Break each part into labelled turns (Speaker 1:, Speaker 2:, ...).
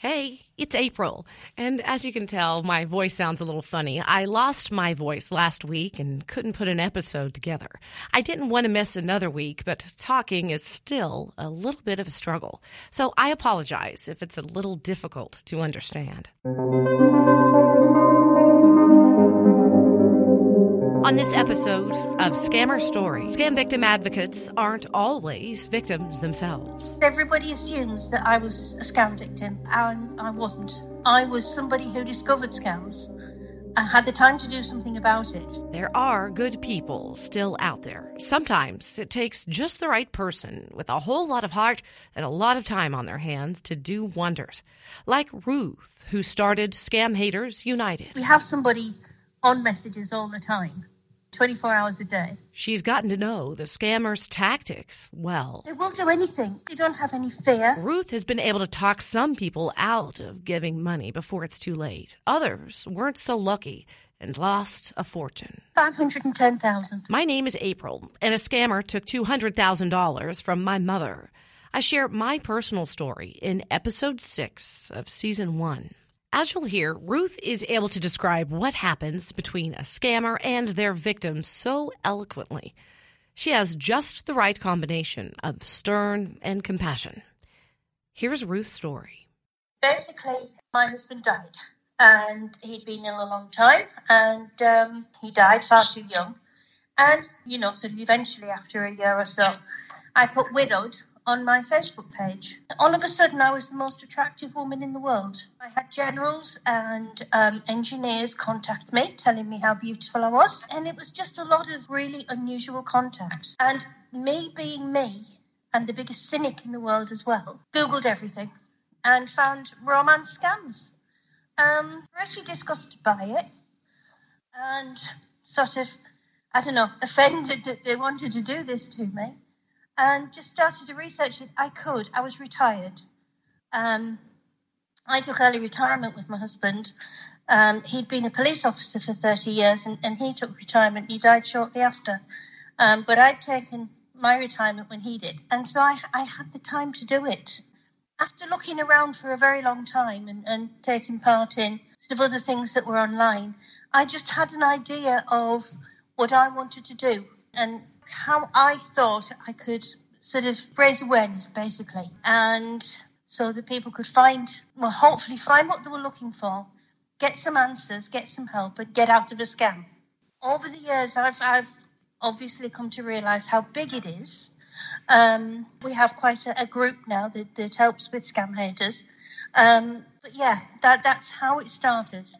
Speaker 1: Hey, it's April. And as you can tell, my voice sounds a little funny. I lost my voice last week and couldn't put an episode together. I didn't want to miss another week, but talking is still a little bit of a struggle. So I apologize if it's a little difficult to understand. On this episode of Scammer Story, scam victim advocates aren't always victims themselves.
Speaker 2: Everybody assumes that I was a scam victim, and I wasn't. I was somebody who discovered scams. I had the time to do something about it.
Speaker 1: There are good people still out there. Sometimes it takes just the right person with a whole lot of heart and a lot of time on their hands to do wonders. Like Ruth, who started Scam Haters United.
Speaker 2: We have somebody on messages all the time 24 hours a day.
Speaker 1: She's gotten to know the scammers' tactics well.
Speaker 2: They will do anything. They don't have any fear.
Speaker 1: Ruth has been able to talk some people out of giving money before it's too late. Others weren't so lucky and lost a fortune.
Speaker 2: 510,000.
Speaker 1: My name is April, and a scammer took $200,000 from my mother. I share my personal story in episode 6 of season 1. As you'll hear, Ruth is able to describe what happens between a scammer and their victim so eloquently. She has just the right combination of stern and compassion. Here's Ruth's story.
Speaker 2: Basically, my husband died, and he'd been ill a long time, and um, he died far too young. And, you know, so eventually, after a year or so, I put widowed on my Facebook page. All of a sudden, I was the most attractive woman in the world. I had generals and um, engineers contact me, telling me how beautiful I was, and it was just a lot of really unusual contacts. And me being me, and the biggest cynic in the world as well, Googled everything and found romance scams. Um, pretty disgusted by it, and sort of, I don't know, offended that they wanted to do this to me and just started to research it. I could. I was retired. Um, I took early retirement with my husband. Um, he'd been a police officer for 30 years and, and he took retirement. He died shortly after. Um, but I'd taken my retirement when he did. And so I, I had the time to do it. After looking around for a very long time and, and taking part in sort of other things that were online, I just had an idea of what I wanted to do. And how I thought I could sort of raise awareness, basically, and so that people could find, well, hopefully find what they were looking for, get some answers, get some help, and get out of a scam. Over the years, I've, I've obviously come to realise how big it is. Um, we have quite a, a group now that, that, helps with scam haters. Um, but yeah, that, that's how it started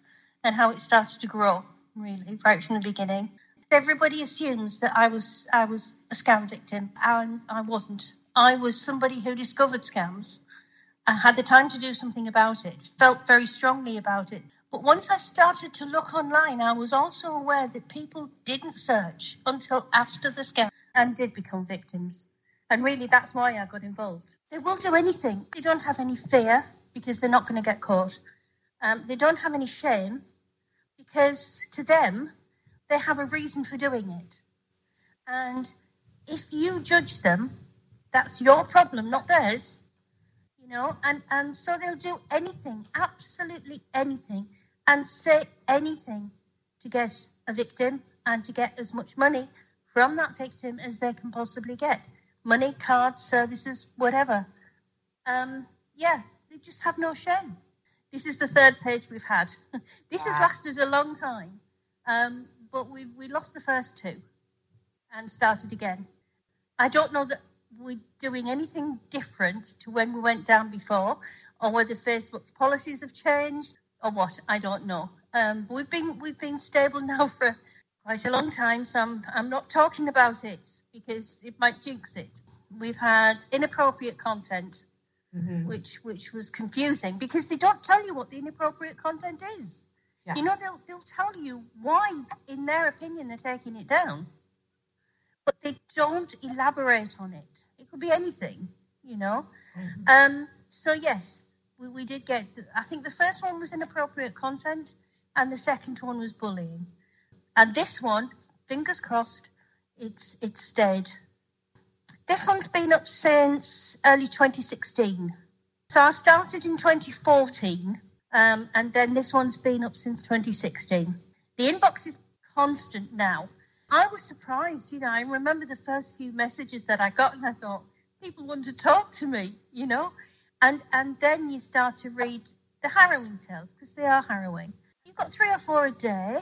Speaker 2: and how it started to grow, really, right from the beginning everybody assumes that I was I was a scam victim, and I wasn't. I was somebody who discovered scams. Had the time to do something about it, felt very strongly about it. But once I started to look online, I was also aware that people didn't search until after the scam and did become victims. And really, that's why I got involved. They will do anything. They don't have any fear because they're not going to get caught. Um, they don't have any shame because to them, they have a reason for doing it. And if you judge them, that's your problem, not theirs. You know, and, and so they'll do anything, absolutely anything, and say anything to get a victim and to get as much money from that victim as they can possibly get. Money, cards, services, whatever. Um, yeah, they just have no shame. This is the third page we've had. this has lasted a long time. Um, but we, we lost the first two and started again. I don't know that we're doing anything different to when we went down before, or whether Facebook's policies have changed, or what. I don't know. Um, we've been we've been stable now for quite a long time, so I'm I'm not talking about it because it might jinx it. We've had inappropriate content, mm-hmm. which which was confusing because they don't tell you what the inappropriate content is. Yeah. You know, they'll, they'll tell you why, in their opinion, they're taking it down, but they don't elaborate on it. It could be anything, you know. Mm-hmm. Um, so, yes, we, we did get, I think the first one was inappropriate content, and the second one was bullying. And this one, fingers crossed, it's, it's dead. This one's been up since early 2016. So I started in 2014, um, and then this one's been up since 2016. The inbox is constant now. I was surprised, you know. I remember the first few messages that I got, and I thought people want to talk to me, you know. And and then you start to read the harrowing tales because they are harrowing. You've got three or four a day,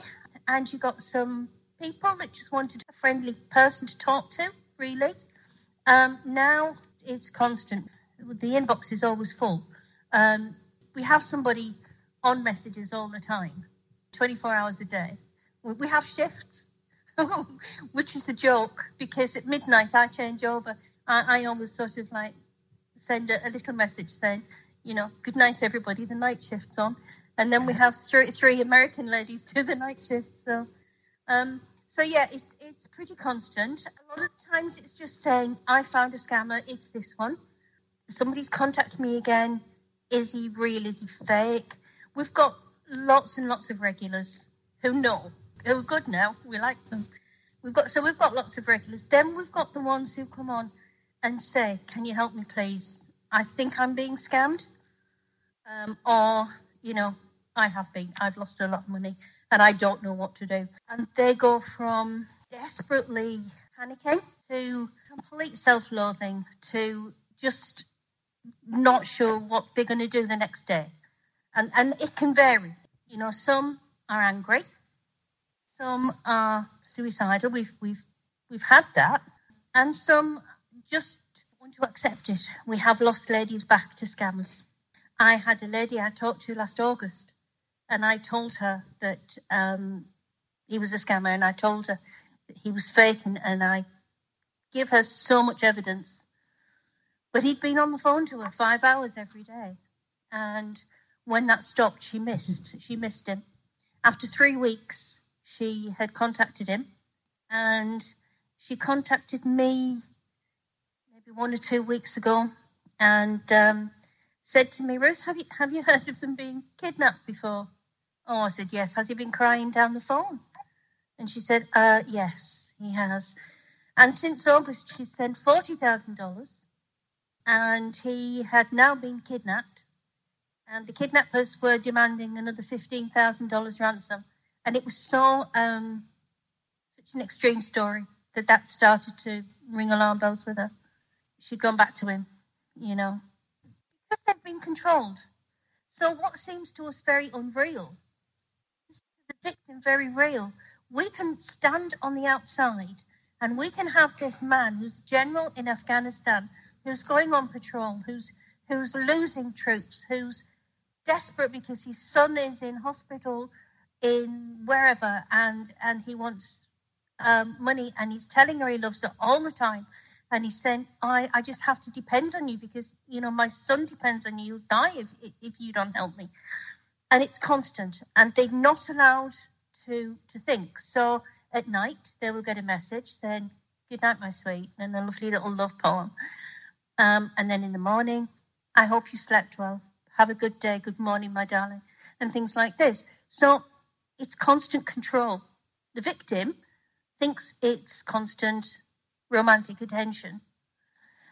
Speaker 2: and you've got some people that just wanted a friendly person to talk to. Really, um, now it's constant. The inbox is always full. Um, we have somebody on messages all the time, 24 hours a day. We have shifts, which is the joke because at midnight I change over. I, I always sort of like send a, a, little message saying, you know, good night, everybody. The night shift's on, and then we have three three American ladies do the night shift. So, um, so yeah, it, it's pretty constant. A lot of times it's just saying, I found a scammer. It's this one. Somebody's contacted me again. Is he real? Is he fake? We've got lots and lots of regulars who know who are good now. We like them. We've got so we've got lots of regulars. Then we've got the ones who come on and say, "Can you help me, please? I think I'm being scammed," um, or you know, I have been. I've lost a lot of money and I don't know what to do. And they go from desperately panicking to complete self-loathing to just not sure what they're going to do the next day. And and it can vary. You know, some are angry, some are suicidal. We've we've we've had that, and some just want to accept it. We have lost ladies back to scammers. I had a lady I talked to last August, and I told her that um, he was a scammer, and I told her that he was fake, and, and I give her so much evidence. But he'd been on the phone to her five hours every day, and when that stopped, she missed. She missed him. After three weeks, she had contacted him, and she contacted me maybe one or two weeks ago, and um, said to me, Ruth, have you have you heard of them being kidnapped before? Oh, I said, yes. Has he been crying down the phone? And she said, uh, yes, he has. And since August, she's sent $40,000 and he had now been kidnapped. And the kidnappers were demanding another $15,000 ransom. And it was so, um, such an extreme story that that started to ring alarm bells with her. She'd gone back to him, you know, because they've been controlled. So what seems to us very unreal the victim very real. We can stand on the outside and we can have this man who's general in Afghanistan, who's going on patrol, who's who's losing troops, who's desperate because his son is in hospital in wherever and and he wants um, money and he's telling her he loves her all the time. And he's saying I, I just have to depend on you because you know my son depends on you. You'll die if, if you don't help me. And it's constant and they're not allowed to to think. So at night they will get a message saying good night my sweet and a lovely little love poem um, and then in the morning i hope you slept well. Have a good day. Good morning my darling. And things like this. So it's constant control. The victim thinks it's constant romantic attention.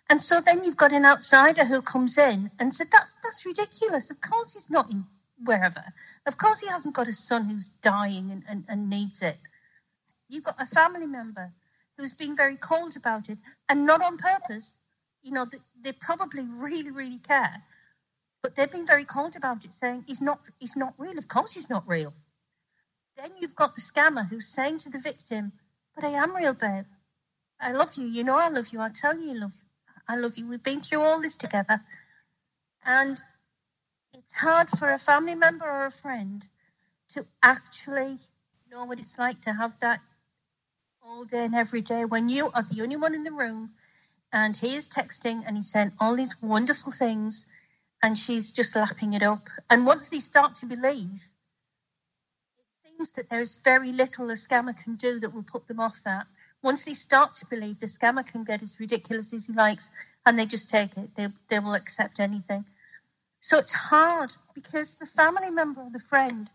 Speaker 2: And so then you've got an outsider who comes in and said that's that's ridiculous. Of course he's not in wherever. Of course, he hasn't got a son who's dying and, and, and needs it. You've got a family member who's being very cold about it and not on purpose. You know, they, probably really, really care, but they've been very cold about it, saying it's not, he's not real. Of course, it's not real. Then you've got the scammer who's saying to the victim, "But I am real, babe. I love you. You know I love you. I tell you, I love, I love you. We've been through all this together." And it's hard for a family member or a friend to actually know what it's like to have that all day and every day when you are the only one in the room and he is texting and he's saying all these wonderful things and she's just lapping it up. And once they start to believe, it seems that there's very little a scammer can do that will put them off that. Once they start to believe, the scammer can get as ridiculous as he likes and they just take it. They, they will accept anything. So it's hard because the family member or the friend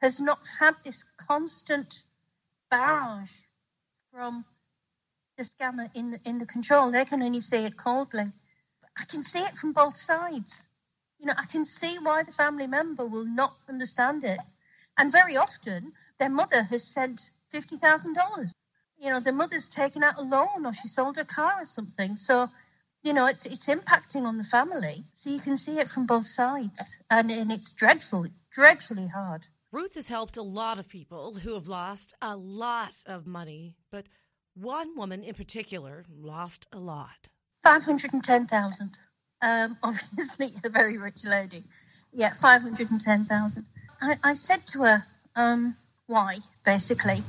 Speaker 2: has not had this constant barrage from the scammer in the, in the control. They can only see it coldly. I can see it from both sides. you know, I can see why the family member will not understand it. And very often, their mother has sent $50,000. You know, the mother's taken out a loan or she sold her car or something. So, you know, it's, it's impacting on the family. So you can see it from both sides. And, and it's dreadful, dreadfully hard.
Speaker 1: Ruth has helped a lot of people who have lost a lot of money, but one woman in particular lost a lot.
Speaker 2: 510,000. Um, obviously, a very rich lady. Yeah, 510,000. I, I said to her, um, why, basically.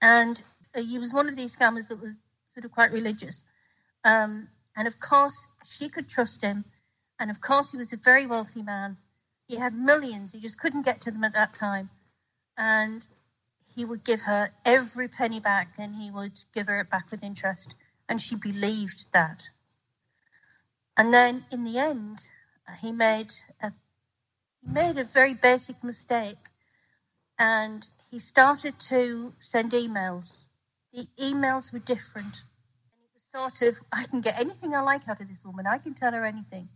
Speaker 2: And uh, he was one of these scammers that was sort of quite religious. Um, and of course, she could trust him. And of course, he was a very wealthy man. He had millions. He just couldn't get to them at that time. And he would give her every penny back and he would give her it back with interest. And she believed that. And then in the end, uh, he made a, he made a very basic mistake. And he started to send emails. The emails were different. And it was sort of, I can get anything I like out of this woman. I can tell her anything.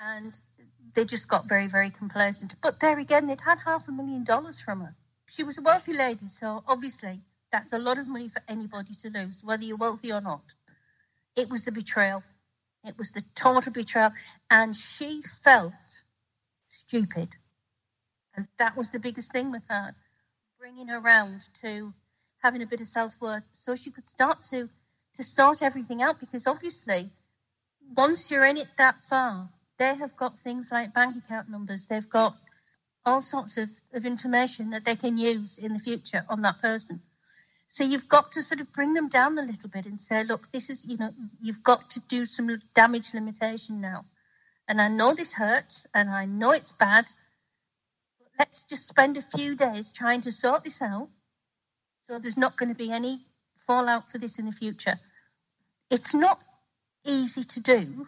Speaker 2: And they just got very, very complacent. But there again, they'd had half a million dollars from her. She was a wealthy lady, so obviously that's a lot of money for anybody to lose, whether you're wealthy or not. It was the betrayal. It was the total betrayal. And she felt stupid. And that was the biggest thing with her bringing her around to having a bit of self worth so she could start to to sort everything out because obviously once you're in it that far they have got things like bank account numbers they've got all sorts of, of information that they can use in the future on that person so you've got to sort of bring them down a little bit and say look this is you know you've got to do some damage limitation now and i know this hurts and i know it's bad But let's just spend a few days trying to sort this out so there's not going to be any fallout for this in the future. It's not easy to do,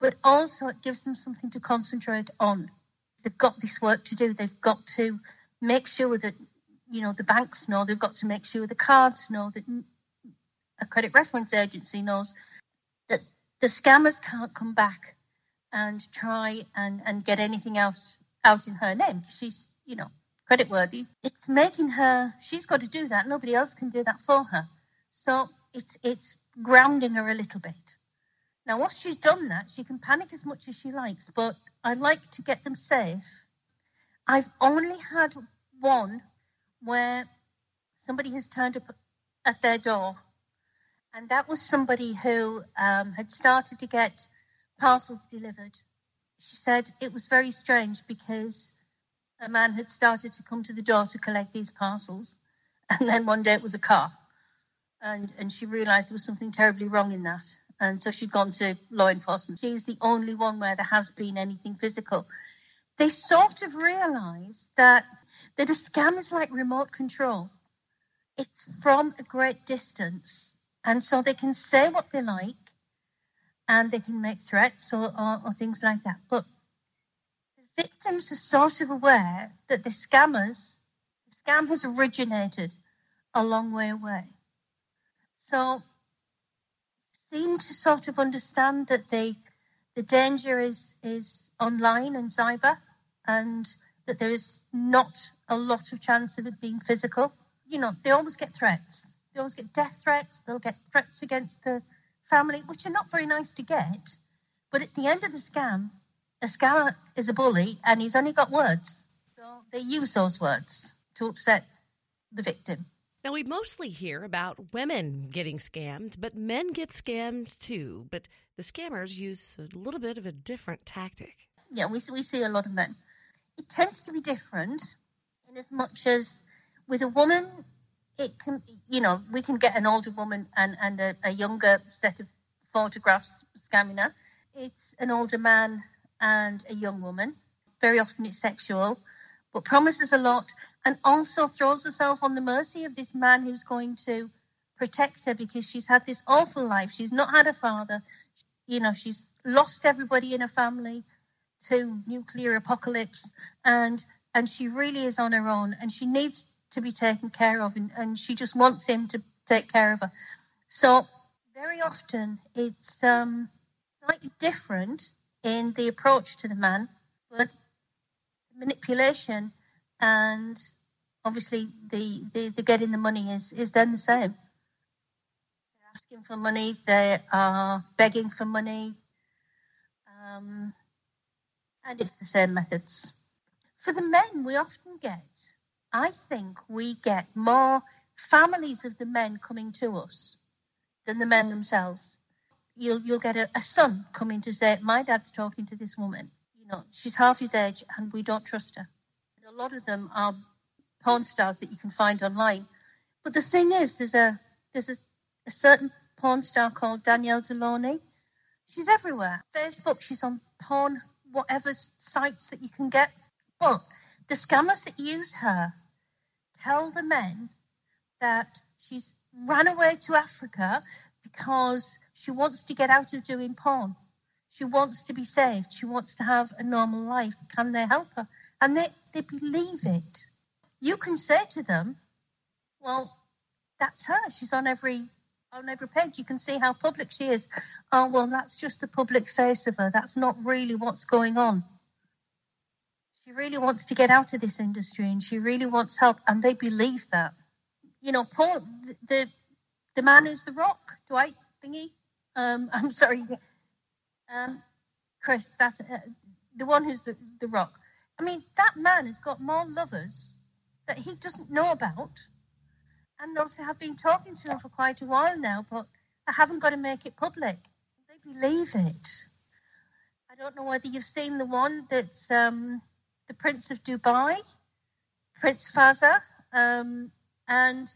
Speaker 2: but also it gives them something to concentrate on. They've got this work to do. They've got to make sure that, you know, the banks know. They've got to make sure the cards know that a credit reference agency knows that the scammers can't come back and try and, and get anything else out in her name. She's, you know, credit worthy. It's making her, she's got to do that. Nobody else can do that for her. So it's, it's grounding her a little bit. Now, once she's done that, she can panic as much as she likes, but I like to get them safe. I've only had one where somebody has turned up at their door, and that was somebody who um, had started to get parcels delivered she said it was very strange because a man had started to come to the door to collect these parcels, and then one day it was a car, and and she realised there was something terribly wrong in that, and so she'd gone to law enforcement. She's the only one where there has been anything physical. They sort of realised that that a scam is like remote control. It's from a great distance, and so they can say what they like and they can make threats or, or, or things like that. But the victims are sort of aware that the scammers, the scam has originated a long way away. So seem to sort of understand that the the danger is is online and cyber and that there is not a lot of chance of it being physical. You know, they always get threats. They always get death threats. They'll get threats against the family, which are not very nice to get. But at the end of the scam, a scammer is a bully and he's only got words. So they use those words to upset the victim.
Speaker 1: Now, we mostly hear about women getting scammed, but men get scammed too. But the scammers use a little bit of a different tactic.
Speaker 2: Yeah, we, we see a lot of men. It tends to be different in as much as with a woman, it can, you know, we can get an older woman and, and a, a younger set of photographs scamming her. It's an older man and a young woman. Very often it's sexual, but promises a lot and also throws herself on the mercy of this man who's going to protect her because she's had this awful life. She's not had a father. You know, she's lost everybody in her family to nuclear apocalypse and and she really is on her own and she needs to be taken care of, and, and she just wants him to take care of her. So very often it's um, slightly different in the approach to the man, but manipulation and obviously the, the, the getting the money is, is done the same. They're asking for money, they are begging for money, um, and it's the same methods. For the men, we often get, I think we get more families of the men coming to us than the men themselves. You'll you'll get a, a son coming to say, My dad's talking to this woman. You know, she's half his age and we don't trust her. And a lot of them are porn stars that you can find online. But the thing is there's a there's a, a certain porn star called Danielle Delaunay. She's everywhere. Facebook, she's on porn, whatever sites that you can get. But the scammers that use her tell the men that she's ran away to Africa because she wants to get out of doing porn. She wants to be saved. She wants to have a normal life. Can they help her? And they, they believe it. You can say to them, well, that's her. She's on every on every page. You can see how public she is. Oh, well, that's just the public face of her. That's not really what's going on. She really wants to get out of this industry and she really wants help. And they believe that you know, Paul, the the man who's the rock, Dwight thingy. Um, I'm sorry, um, Chris. That's uh, the one who's the the rock. I mean, that man has got more lovers that he doesn't know about, and also I've been talking to him for quite a while now, but I haven't got to make it public. They believe it. I don't know whether you've seen the one that's um, the Prince of Dubai, Prince Fazza. Um, and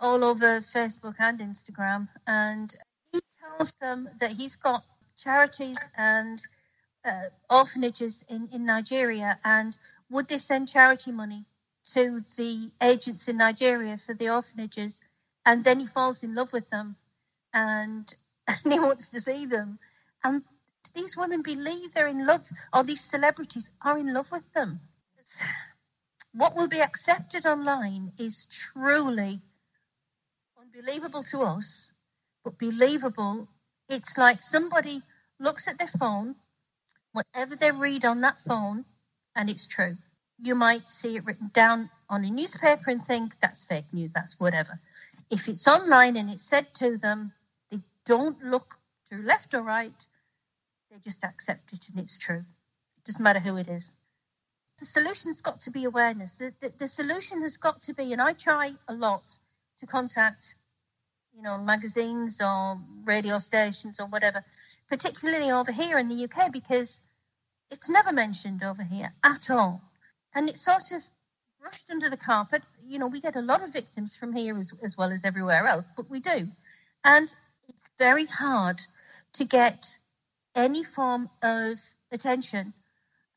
Speaker 2: all over Facebook and Instagram. And he tells them that he's got charities and uh, orphanages in, in Nigeria. And would they send charity money to the agents in Nigeria for the orphanages? And then he falls in love with them and, and he wants to see them. And these women believe they're in love, or these celebrities are in love with them what will be accepted online is truly unbelievable to us, but believable. It's like somebody looks at their phone, whatever they read on that phone, and it's true. You might see it written down on a newspaper and think that's fake news, that's whatever. If it's online and it's said to them, they don't look to left or right, they just accept it and it's true. It doesn't matter who it is the solution's got to be awareness. The, the, the, solution has got to be, and I try a lot to contact, you know, magazines or radio stations or whatever, particularly over here in the UK, because it's never mentioned over here at all. And it's sort of brushed under the carpet. You know, we get a lot of victims from here as, as well as everywhere else, but we do. And it's very hard to get any form of attention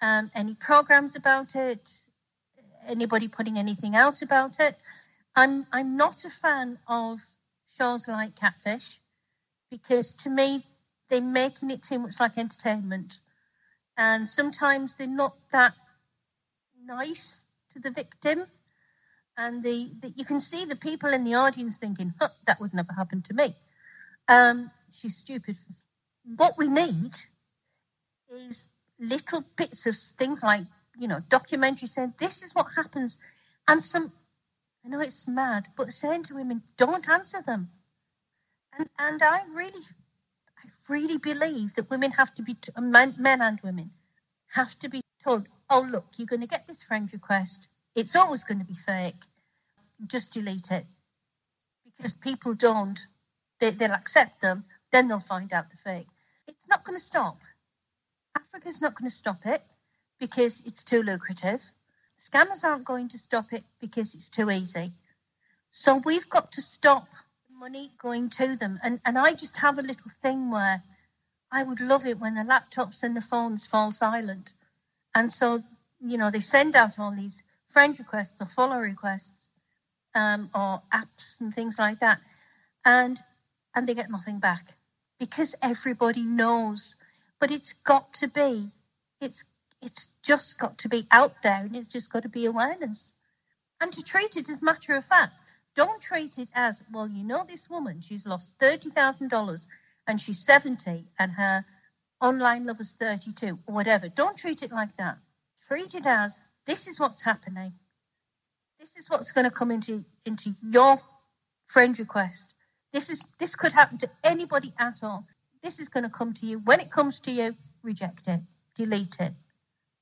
Speaker 2: um, any programs about it, anybody putting anything out about it. I'm I'm not a fan of shows like Catfish because to me they're making it too much like entertainment, and sometimes they're not that nice to the victim, and the, the you can see the people in the audience thinking, huh, "That would never happen to me." Um, she's stupid. What we need is little bits of things like, you know, documentary saying this is what happens. And some, I know it's mad, but saying to women, don't answer them. And, and I really, I really believe that women have to be, men, men and women have to be told, oh, look, you're going to get this friend request. It's always going to be fake. Just delete it. Because people don't, they, they'll accept them, then they'll find out the fake. It's not going to stop. Africa's not going to stop it because it's too lucrative. Scammers aren't going to stop it because it's too easy. So we've got to stop money going to them. And, and I just have a little thing where I would love it when the laptops and the phones fall silent. And so, you know, they send out all these friend requests or follow requests um, or apps and things like that. And and they get nothing back because everybody knows but it's got to be it's it's just got to be out there and it's just got to be awareness and to treat it as matter of fact don't treat it as well you know this woman she's lost $30000 and she's 70 and her online lovers 32 or whatever. Don't treat it like that. Treat it as this is what's happening. This is what's going to come into into your friend request. This is this could happen to anybody at all. This is going to come to you. When it comes to you, reject it, delete it.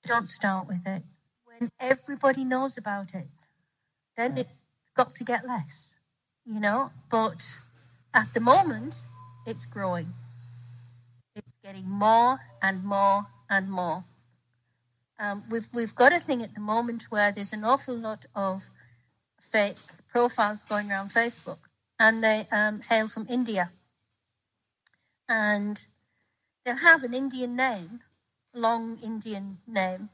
Speaker 2: Don't start with it. When everybody knows about it, then it's got to get less, you know. But at the moment, it's growing. Getting more and more and more. Um, we've we've got a thing at the moment where there's an awful lot of fake profiles going around Facebook, and they um, hail from India, and they'll have an Indian name, long Indian name,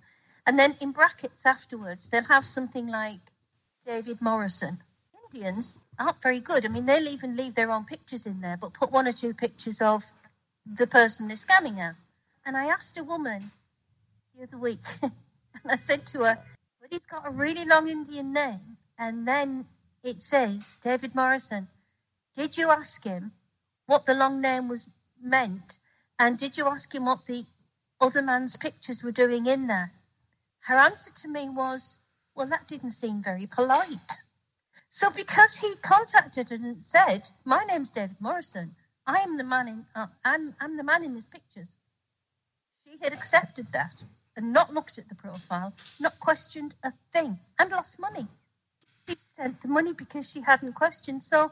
Speaker 2: and then in brackets afterwards they'll have something like David Morrison. Indians aren't very good. I mean, they'll even leave their own pictures in there, but put one or two pictures of the person they're scamming us. And I asked a woman the other week, and I said to her, "But he's got a really long Indian name, and then it says David Morrison. Did you ask him what the long name was meant, and did you ask him what the other man's pictures were doing in there?" Her answer to me was, "Well, that didn't seem very polite." So because he contacted and said, "My name's David Morrison," I am the man in uh, I'm I'm the man in these pictures. She had accepted that and not looked at the profile, not questioned a thing, and lost money. She sent the money because she hadn't questioned. So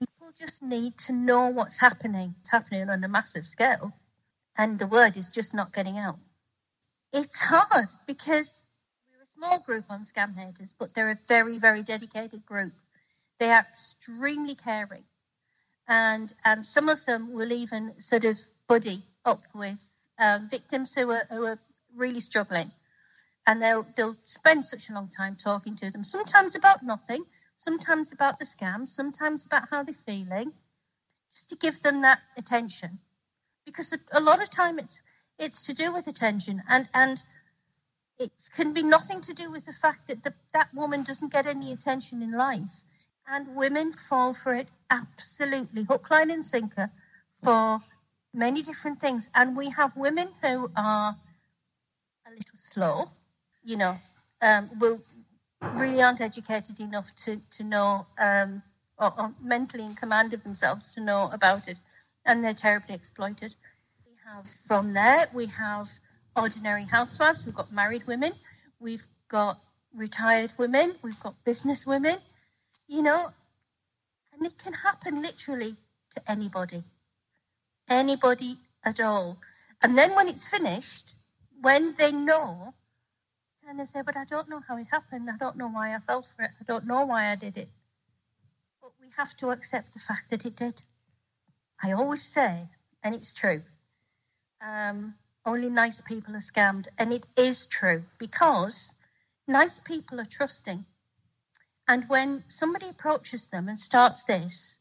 Speaker 2: people just need to know what's happening. It's happening on a massive scale, and the word is just not getting out. It's hard because we're a small group on Scam Haters, but they're a very, very dedicated group. They are extremely caring and and some of them will even sort of buddy up with um, victims who are who are really struggling, and they'll they'll spend such a long time talking to them. Sometimes about nothing, sometimes about the scam, sometimes about how they're feeling, just to give them that attention, because a lot of time it's it's to do with attention and and it can be nothing to do with the fact that the, that woman doesn't get any attention in life and women fall for it absolutely hook, line, and sinker for many different things. And we have women who are a little slow, you know, um, will really aren't educated enough to to know um, or, or, mentally in command of themselves to know about it, and they're terribly exploited. We have from there we have ordinary housewives. We've got married women. We've got retired women. We've got business women you know, and it can happen literally to anybody, anybody at all. And then when it's finished, when they know, and they say, but I don't know how it happened. I don't know why I fell for it. I don't know why I did it. But we have to accept the fact that it did. I always say, and it's true, um, only nice people are scammed. And it is true because nice people are trusting. And when somebody approaches them and starts this,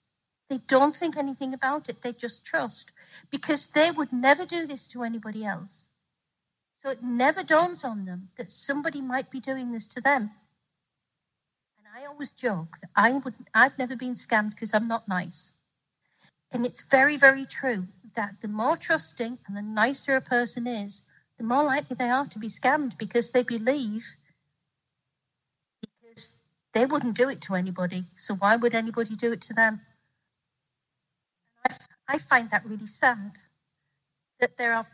Speaker 2: they don't think anything about it. They just trust because they would never do this to anybody else. So it never dawns on them that somebody might be doing this to them. And I always joke that I would I've never been scammed because I'm not nice. And it's very, very true that the more trusting and the nicer a person is, the more likely they are to be scammed because they believe they wouldn't do it to anybody, so why would anybody do it to them? I, find that really sad that there are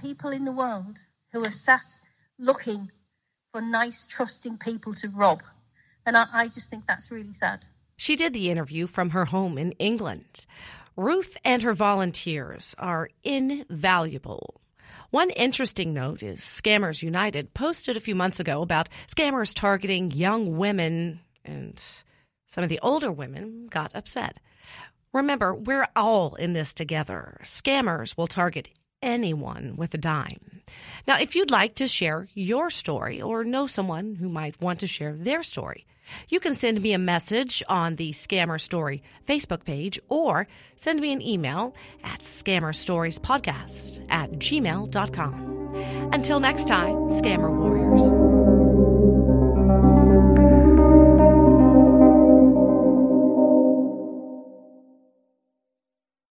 Speaker 2: people in the world who are sat looking for nice, trusting people to rob. And I, I just think that's really sad.
Speaker 1: She did the interview from her home in England. Ruth and her volunteers are invaluable. One interesting note is Scammers United posted a few months ago about scammers targeting young women and some of the older women got upset. Remember, we're all in this together. Scammers will target anyone with a dime. Now, if you'd like to share your story or know someone who might want to share their story, you can send me a message on the Scammer Story Facebook page or send me an email at scammerstoriespodcast at gmail.com. Until next time, Scammer Warriors.